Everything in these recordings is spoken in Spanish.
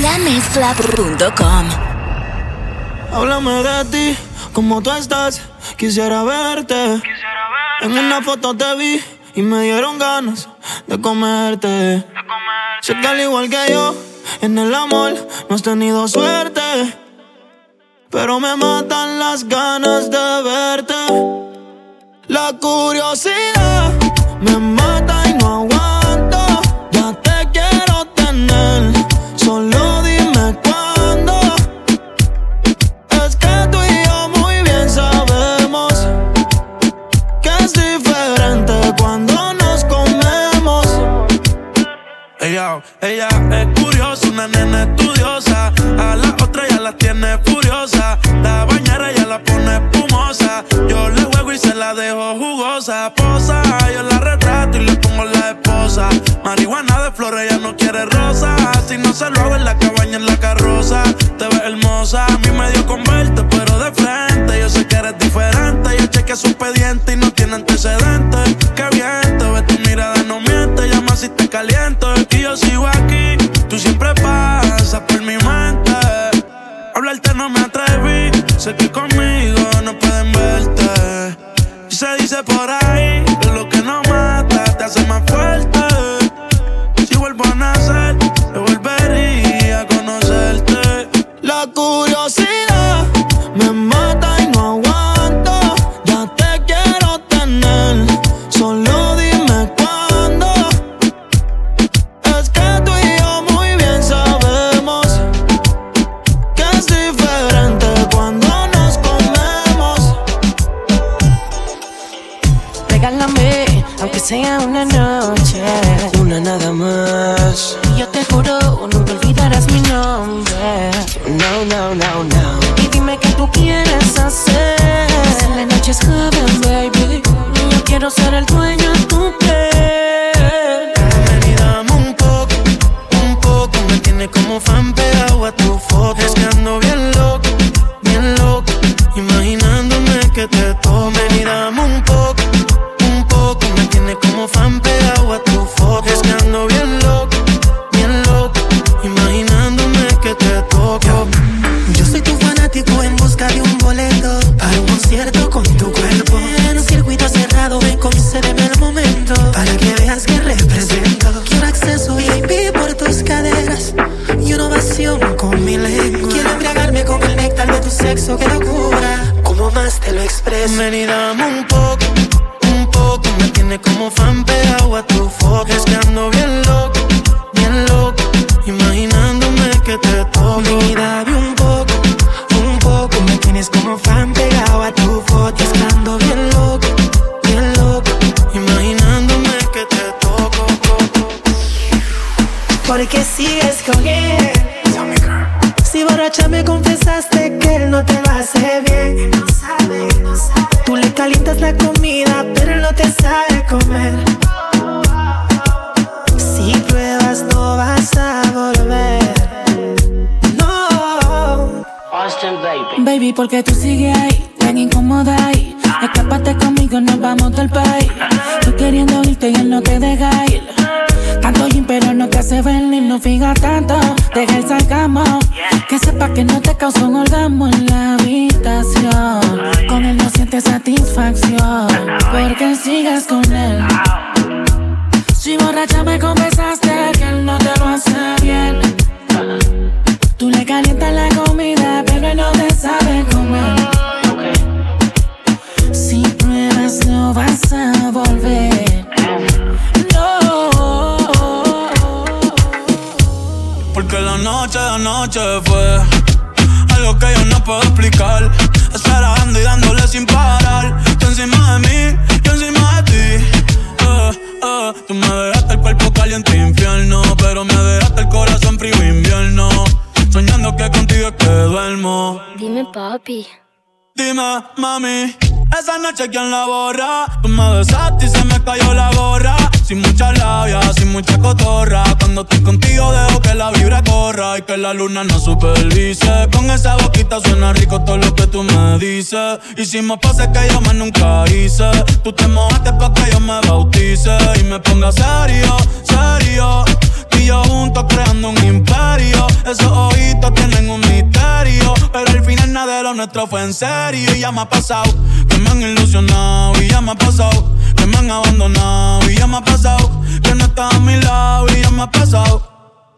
lamezcla.com Háblame de ti, cómo tú estás, quisiera verte. En una foto te vi y me dieron ganas de comerte. Sé que al igual que yo, en el amor no has tenido suerte. Pero me matan las ganas de verte. La curiosidad me mata sé que conmigo Regálame, aunque sea una noche, una nada más. Y yo te juro, nunca olvidarás mi nombre. No, no, no, no. Y dime qué tú quieres hacer. Si la noche es joven, baby. Yo quiero ser el dueño de tu piel. Yo soy tu fanático en busca de un boleto para un concierto con tu cuerpo. En un circuito cerrado, ven, concédeme el momento para que veas que represento. Quiero acceso VIP por tus caderas y una ovación con mi lengua. Quiero embriagarme con el néctar de tu sexo, qué locura. Como más te lo expreso. Ven y dame un poco, un poco. Me tiene como fan pegado a tu foto. Es que bien loco, bien loco. Imaginándome que te dame un poco, un poco. Me tienes como fan pegado a tu foto. Estando bien loco, bien loco. Imaginándome que te toco. Porque sigues con él. Si borracha me confesaste que él no te lo hace bien. Porque tú sigues ahí, tan incómoda ahí. Escápate conmigo, nos vamos del país. Tú queriendo irte y él no te deja ir. Tanto gym, pero no te hace venir, no fija tanto. Deja el sarcasmo. Que sepa que no te causa un orgasmo en la infierno. Pero me dejaste el corazón frío invierno. Soñando que contigo es que duermo. Dime, papi. Dime, mami, esa noche quien la borra, tú me besaste y se me cayó la gorra. Sin mucha labia, sin mucha cotorra. Cuando estoy contigo dejo que la vibra corra y que la luna no supervise. Con esa boquita suena rico todo lo que tú me dices. Hicimos pases que yo más nunca hice. Tú te mojaste pa' que yo me bautice y me ponga serio, serio. Tú Y yo juntos creando un imperio. Esos ojitos tienen un misterio. Pero al final nada de lo nuestro fue en serio y ya me ha pasado que me han ilusionado y ya me ha pasado. Que me han abandonado y ya me ha pasado. Que no está a mi lado y ya me ha pasado.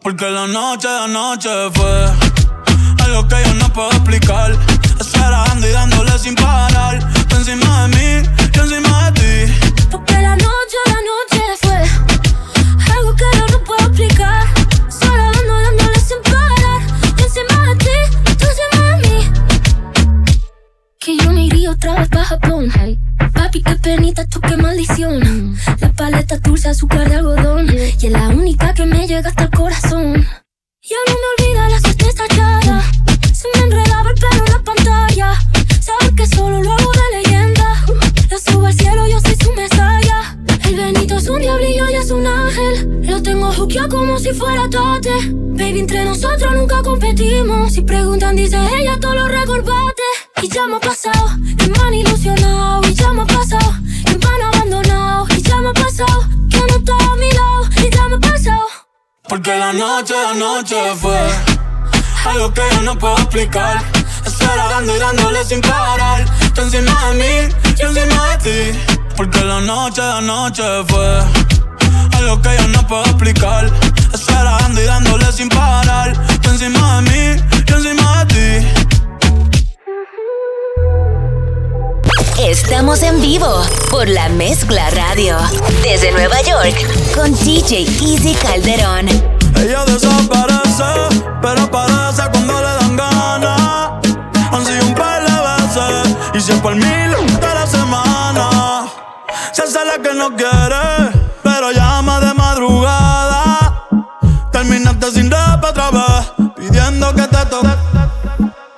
Porque la noche de anoche fue algo que yo no puedo explicar. Esperando y dándole sin parar. Tú encima de mí, yo encima de ti. Porque la noche de anoche fue algo que yo no puedo explicar. Solo dando, dándole sin parar. Yo encima de ti, tú encima de mí. Que yo iría otra vez para Japón. Papi, qué penita, tú qué maldición. La paleta dulce, azúcar de algodón. Y es la única que me llega hasta el corazón. Ya no me olvida la suerte estallada. Se me enredaba el pelo en la pantalla. Sabes que solo lo hago de leyenda. Yo subo al cielo, yo soy su mesaya. El Benito es un diablillo y es un ángel. Lo tengo juqueado como si fuera tate. Baby, entre nosotros nunca competimos. Si preguntan, dice ella, todo lo recordate. Y ya me ha pasado, que me han ilusionado. Y ya me ha pasado, que me han abandonado. Y ya me ha pasado, que no está a mi lado. Y ya me ha pasado. Porque la noche de anoche fue algo que yo no puedo explicar. Esperando y dándole sin parar. Tú encima de mí, yo encima de ti. Porque la noche de anoche fue algo que yo no puedo explicar. Esperando y dándole sin parar. Tú encima de mí, yo encima de ti. Estamos en vivo por la Mezcla Radio. Desde Nueva York con DJ Easy Calderón. Ella desaparece, pero aparece cuando le dan ganas. Han sido un par de veces y si es por mí gusta la semana. Se hace la que no quiere, pero llama de madrugada. Terminaste sin rap otra vez, pidiendo que te toque.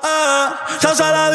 Eh, se hace la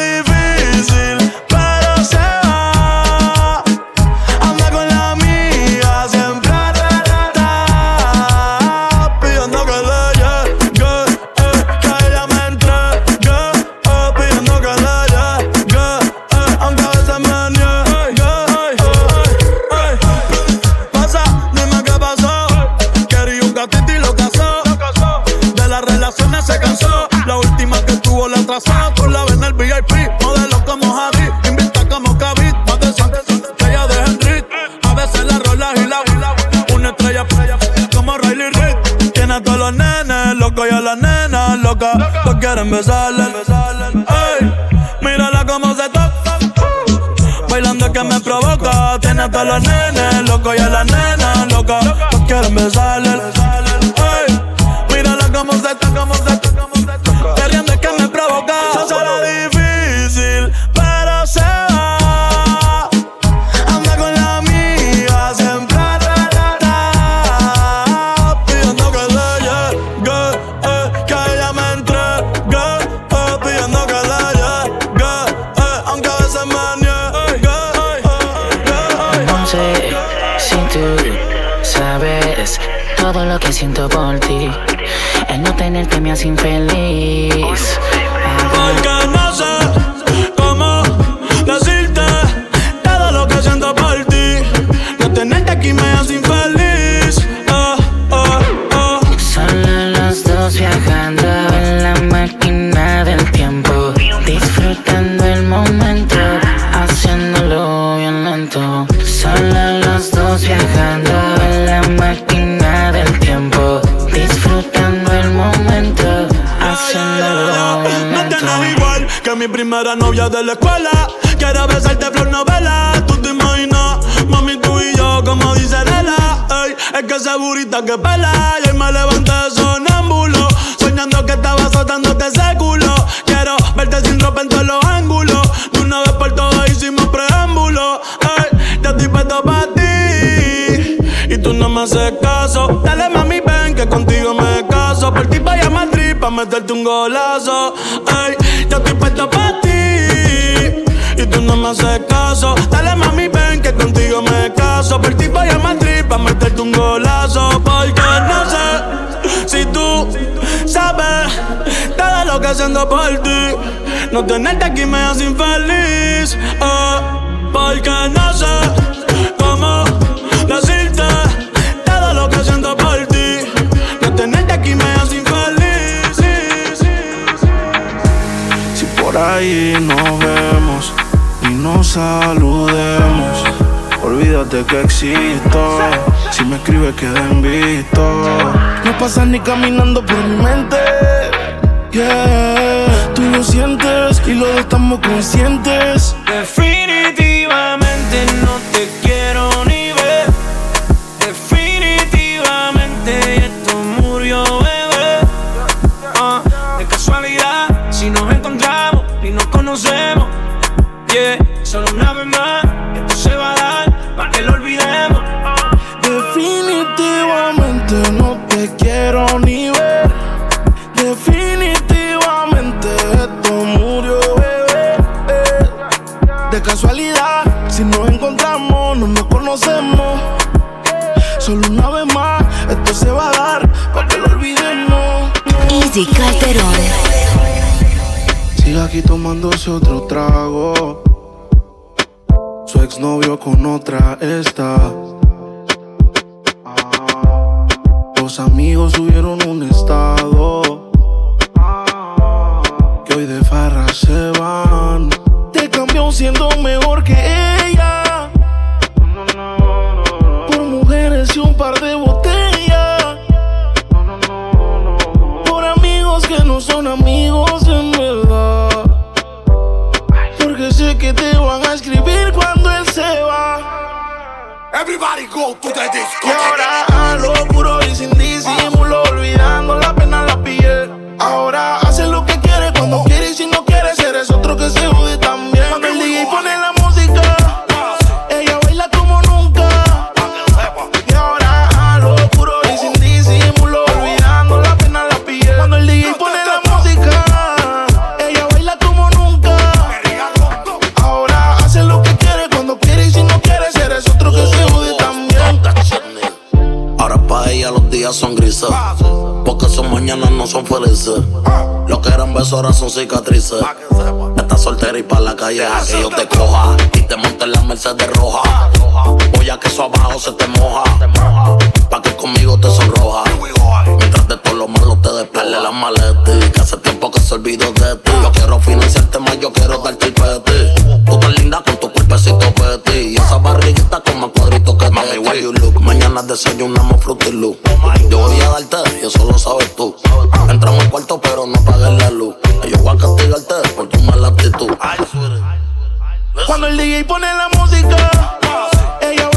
locos y a las nenas locas, todos quieren besarle, ey, mírala como se toca, bailando que me provoca, tiene a todos los nenes locos y a las nenas locas, todos quieren besarle, primera novia de la escuela. Quiero besarte flor novela. Tú te imaginas, mami, tú y yo, como dice Lela. Ey, es que esa burita que pela. Y hoy me levanté sonámbulo. Soñando que estaba azotándote ese culo. Quiero verte sin ropa en todos los ángulos. De una vez por todas hicimos preámbulo. Ey, ya estoy puesto para ti. Y tú no me haces caso. Dale, mami, ven que contigo me caso. Por ti vaya pa' meterte un golazo. Ey, yo estoy puesto pa' ti. Y tú no me haces caso. Dale, mami, ven que contigo me caso. Por ti vaya a Madrid pa' meterte un golazo. Porque no sé si tú sabes todo lo que siento por ti. No tenerte aquí me hace infeliz. eh, porque no sé ahí ahí nos vemos y nos saludemos. Olvídate que existo. Si me escribes, queda en visto. No pasas ni caminando por mi mente. Yeah, tú lo sientes y lo estamos conscientes. Definitivamente Casualidad, si nos encontramos, no nos conocemos. Solo una vez más, esto se va a dar para que lo olvidemos. Easy Calderón. Sigue aquí tomándose otro trago. Su exnovio con otra está. Los amigos subieron un estado. Que hoy de farra se van. Te cambió siendo mejor que ella. Por mujeres y un par de botellas. Por amigos que no son amigos en verdad. Porque sé que te van a escribir cuando él se va. Everybody go to the disco. Y ahora a lo puro y sin disimulo, son felices. Lo que eran besos ahora son cicatrices. Estás soltera y pa' la calle a que yo te coja. Y te monte en la Mercedes roja. Voy a que eso abajo se te moja. Pa' que conmigo te sonroja. Mientras de todo lo malo te despele la maleta. Que hace tiempo que se olvidó de ti. Yo quiero financiarte más, yo quiero darte el peti. Tú tan linda con tu cuerpecito peti. Y esa barriguita con más cuadritos que Mami, where you look. Mañana desayunamos fruity loop. Yo voy a darte y eso lo sabes tú. Entramos al cuarto pero no apagues la luz. Yo voy a castigarte por tu mala actitud. Cuando el DJ pone la música, ella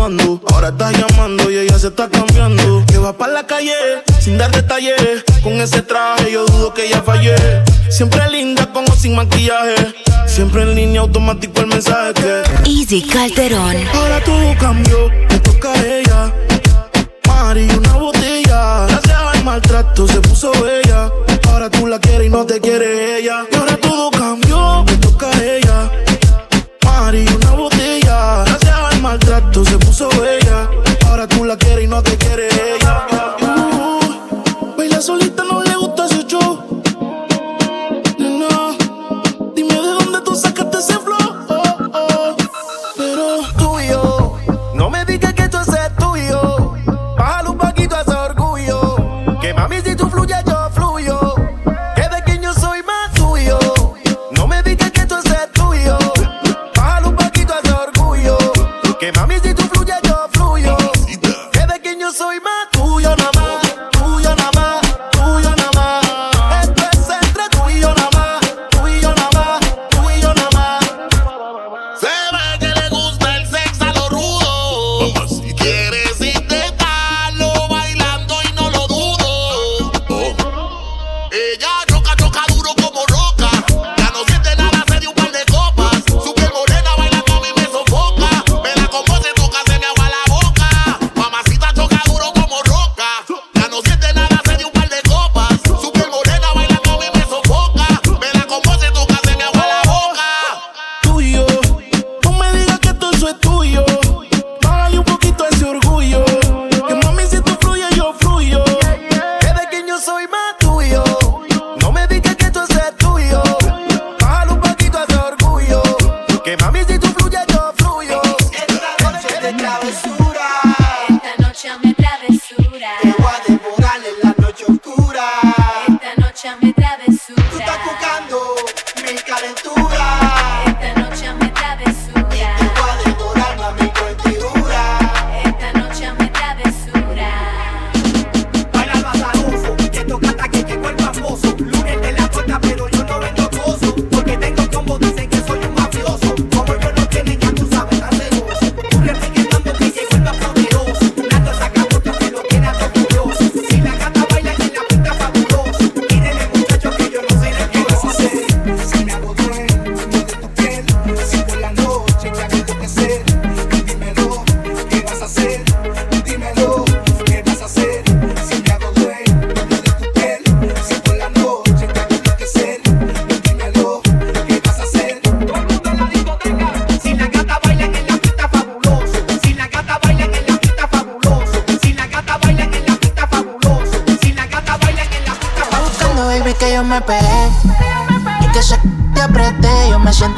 tomando. Ahora estás llamando y ella se está cambiando. Que va para la calle sin dar detalles. Con ese traje yo dudo que ella fallé. Siempre linda con o sin maquillaje. Siempre en línea automático el mensaje que. Easy Calderón. Ahora todo cambió, le toca a ella. Mari, una botella. Gracias al maltrato se puso bella. Ahora tú la quieres y no te quiere ella. Y ahora todo cambió, le toca a ella. Mari, una botella. Maltrato se puso bella. Ahora tú la quieres y no te quiere basura.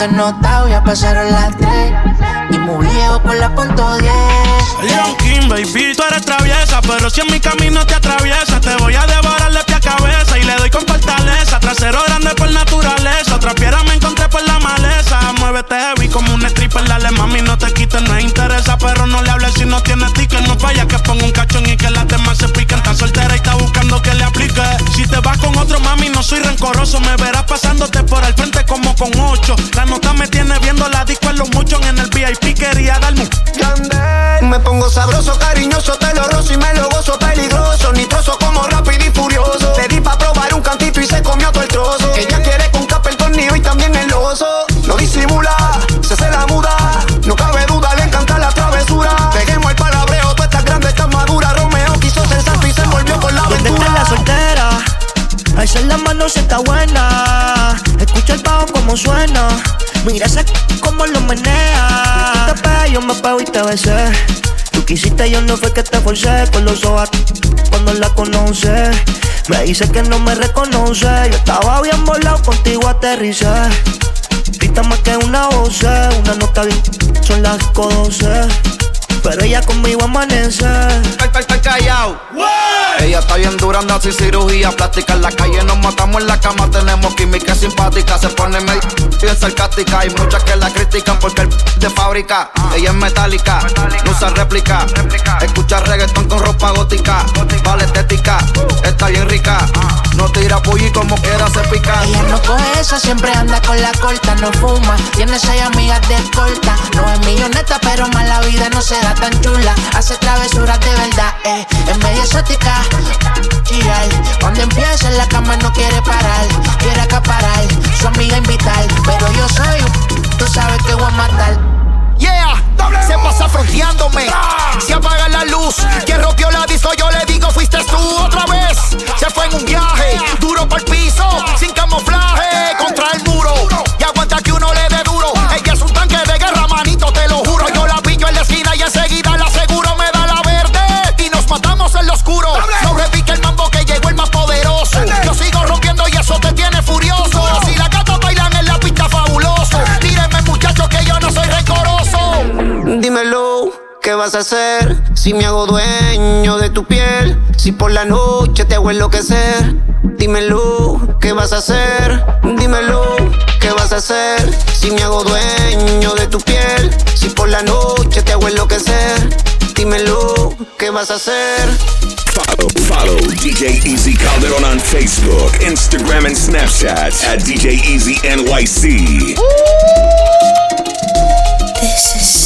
Notado, ya pasaron las tres. Y muy viejo por la punto 10. Leon King, baby, tú eres traviesa. Pero si en mi camino te atraviesa, te voy a Mira ese como lo menea. Tú te yo me pego y te besé. Tú quisiste, yo no fue que te forcé. Con los ojos cuando la conoce. Me dice que no me reconoce. Yo estaba bien volado, contigo aterricé. Grita más que una voz, una nota bien. Son las 12. Pero ella conmigo amanece. Está callado. Ella está bien dura, anda sin cirugía plástica. En la calle nos matamos en la cama, tenemos química simpática. Se pone medio bien sarcástica. Hay muchas que la critican porque el de fábrica. Ella es metálica, no usa réplica. Escucha reggaetón con ropa gótica. Vale estética, está bien rica. No tira pollo como quiera se pica. Ella no coge esa, siempre anda con la corta. No fuma, tiene seis amigas de corta. No es milloneta, pero más la vida no se da tan chula, hace travesuras de verdad, eh. Es medio exótica, girar. Cuando empieza en la cama no quiere parar, quiere acaparar, su amiga invitar. Pero yo soy tú sabes que voy a matar. Yeah, se pasa fronteándome. Si me hago dueño de tu piel? Si por la noche te hago enloquecer. Dímelo, ¿qué vas a hacer? Dímelo, ¿qué vas a hacer si me hago dueño de tu piel? Si por la noche te hago enloquecer. Dímelo, ¿qué vas a hacer? Follow, follow DJ Easy Calderon on Facebook, Instagram, and Snapchat at DJ Easy NYC. This is